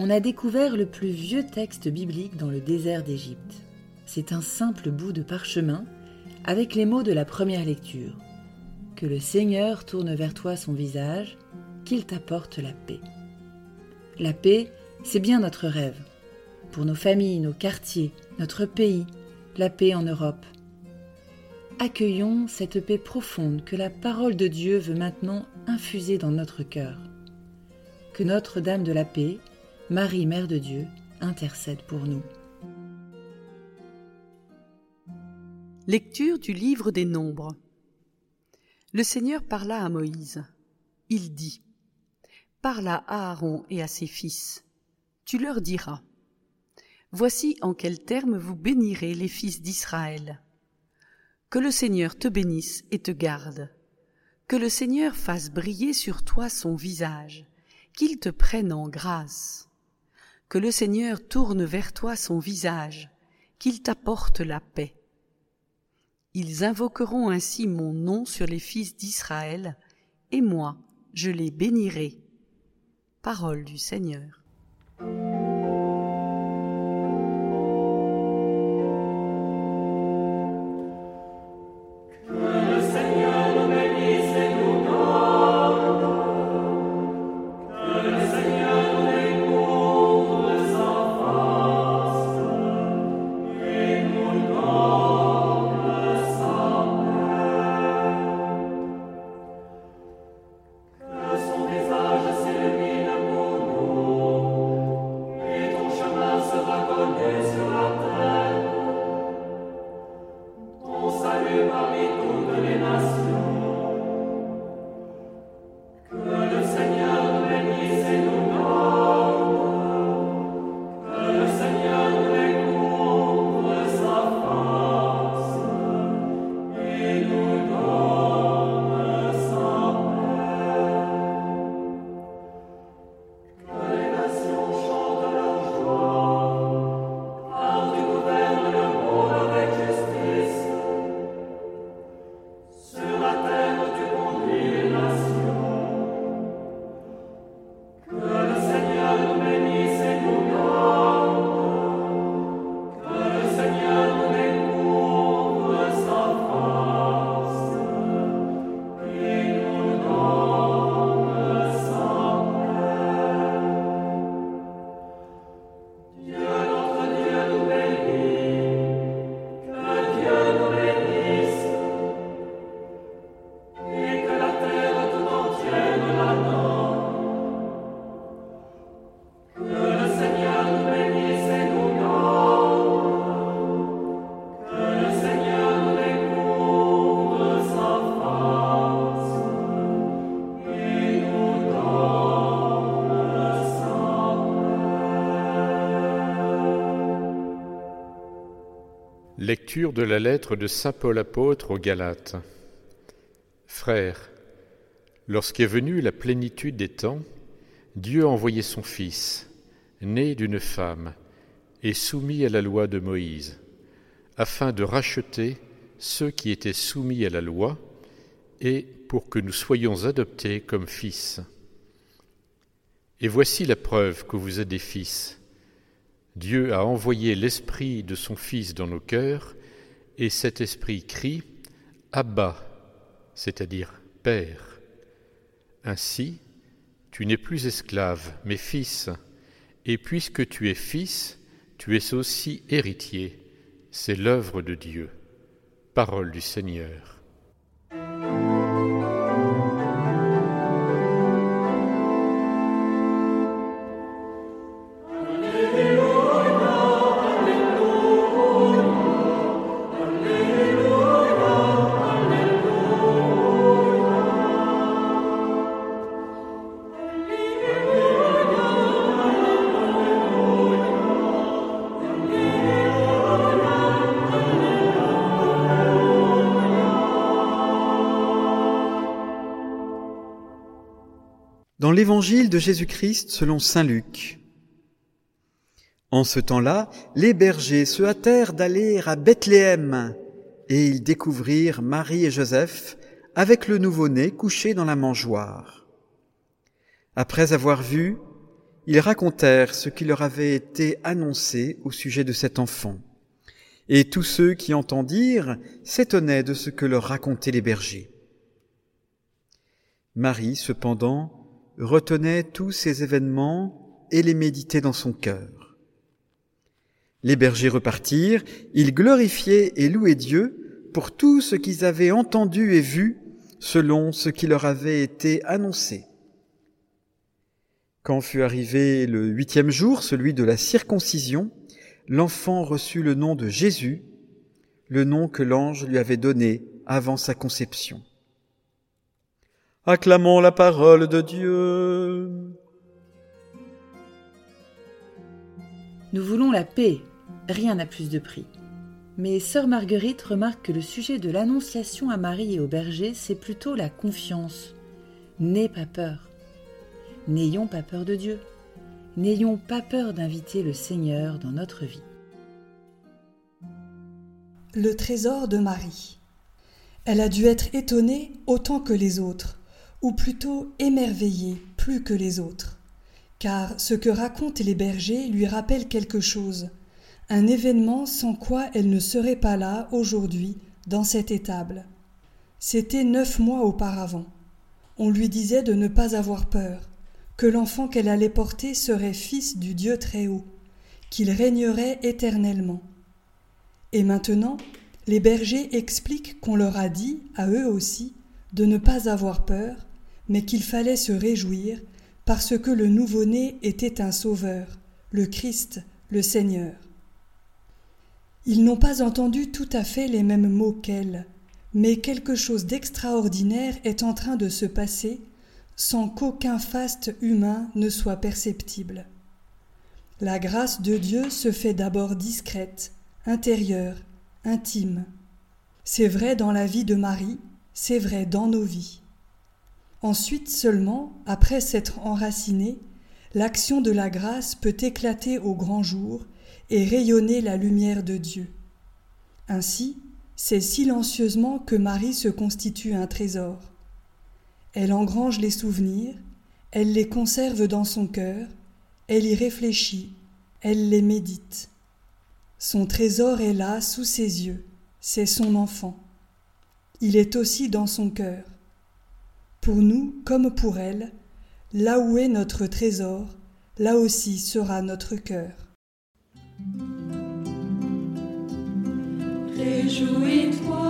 On a découvert le plus vieux texte biblique dans le désert d'Égypte. C'est un simple bout de parchemin avec les mots de la première lecture. Que le Seigneur tourne vers toi son visage, qu'il t'apporte la paix. La paix, c'est bien notre rêve. Pour nos familles, nos quartiers, notre pays, la paix en Europe. Accueillons cette paix profonde que la parole de Dieu veut maintenant infuser dans notre cœur. Que Notre-Dame de la paix, Marie, Mère de Dieu, intercède pour nous. Lecture du livre des Nombres. Le Seigneur parla à Moïse. Il dit Parle à Aaron et à ses fils. Tu leur diras Voici en quels termes vous bénirez les fils d'Israël. Que le Seigneur te bénisse et te garde. Que le Seigneur fasse briller sur toi son visage, qu'il te prenne en grâce que le Seigneur tourne vers toi son visage, qu'il t'apporte la paix. Ils invoqueront ainsi mon nom sur les fils d'Israël, et moi, je les bénirai. Parole du Seigneur. De la lettre de Saint Paul apôtre aux Galates. Frères, lorsqu'est venue la plénitude des temps, Dieu a envoyé son Fils, né d'une femme et soumis à la loi de Moïse, afin de racheter ceux qui étaient soumis à la loi et pour que nous soyons adoptés comme fils. Et voici la preuve que vous êtes des fils Dieu a envoyé l'Esprit de son Fils dans nos cœurs, et cet Esprit crie Abba, c'est-à-dire Père. Ainsi, tu n'es plus esclave, mais fils, et puisque tu es fils, tu es aussi héritier. C'est l'œuvre de Dieu. Parole du Seigneur. Dans l'évangile de Jésus-Christ selon Saint Luc. En ce temps-là, les bergers se hâtèrent d'aller à Bethléem, et ils découvrirent Marie et Joseph avec le nouveau-né couché dans la mangeoire. Après avoir vu, ils racontèrent ce qui leur avait été annoncé au sujet de cet enfant. Et tous ceux qui entendirent s'étonnaient de ce que leur racontaient les bergers. Marie, cependant, retenait tous ces événements et les méditait dans son cœur. Les bergers repartirent, ils glorifiaient et louaient Dieu pour tout ce qu'ils avaient entendu et vu selon ce qui leur avait été annoncé. Quand fut arrivé le huitième jour, celui de la circoncision, l'enfant reçut le nom de Jésus, le nom que l'ange lui avait donné avant sa conception. Acclamons la parole de Dieu. Nous voulons la paix, rien n'a plus de prix. Mais sœur Marguerite remarque que le sujet de l'annonciation à Marie et au berger, c'est plutôt la confiance. N'aie pas peur. N'ayons pas peur de Dieu. N'ayons pas peur d'inviter le Seigneur dans notre vie. Le trésor de Marie. Elle a dû être étonnée autant que les autres, ou plutôt émerveillée plus que les autres, car ce que racontent les bergers lui rappelle quelque chose, un événement sans quoi elle ne serait pas là aujourd'hui dans cette étable. C'était neuf mois auparavant. On lui disait de ne pas avoir peur, que l'enfant qu'elle allait porter serait fils du Dieu très haut, qu'il régnerait éternellement. Et maintenant, les bergers expliquent qu'on leur a dit, à eux aussi, de ne pas avoir peur, mais qu'il fallait se réjouir, parce que le nouveau-né était un sauveur, le Christ, le Seigneur. Ils n'ont pas entendu tout à fait les mêmes mots qu'elle, mais quelque chose d'extraordinaire est en train de se passer sans qu'aucun faste humain ne soit perceptible. La grâce de Dieu se fait d'abord discrète, intérieure, intime. C'est vrai dans la vie de Marie, c'est vrai dans nos vies. Ensuite seulement, après s'être enracinée, l'action de la grâce peut éclater au grand jour et rayonner la lumière de Dieu. Ainsi, c'est silencieusement que Marie se constitue un trésor. Elle engrange les souvenirs, elle les conserve dans son cœur, elle y réfléchit, elle les médite. Son trésor est là sous ses yeux, c'est son enfant. Il est aussi dans son cœur. Pour nous comme pour elle, là où est notre trésor, là aussi sera notre cœur. Réjouis-toi,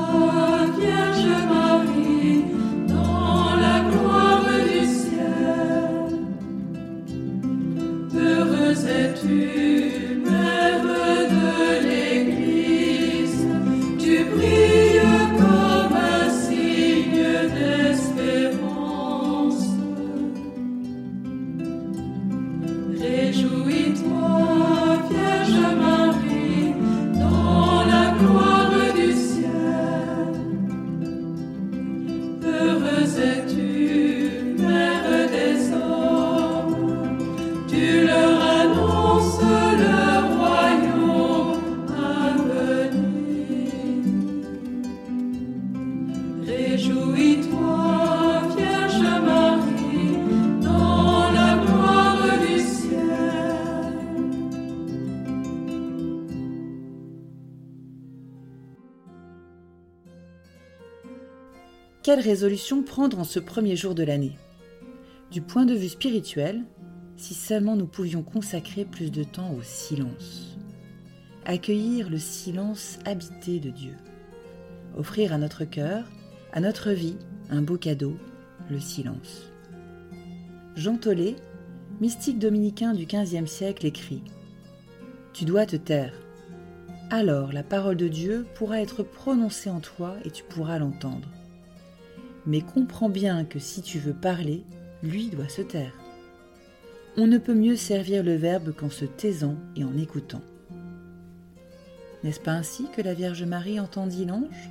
Quelle résolution prendre en ce premier jour de l'année? Du point de vue spirituel, si seulement nous pouvions consacrer plus de temps au silence. Accueillir le silence habité de Dieu. Offrir à notre cœur, à notre vie, un beau cadeau, le silence. Jean Tollet, mystique dominicain du XVe siècle, écrit Tu dois te taire. Alors la parole de Dieu pourra être prononcée en toi et tu pourras l'entendre mais comprends bien que si tu veux parler, lui doit se taire. On ne peut mieux servir le Verbe qu'en se taisant et en écoutant. N'est-ce pas ainsi que la Vierge Marie entendit l'ange?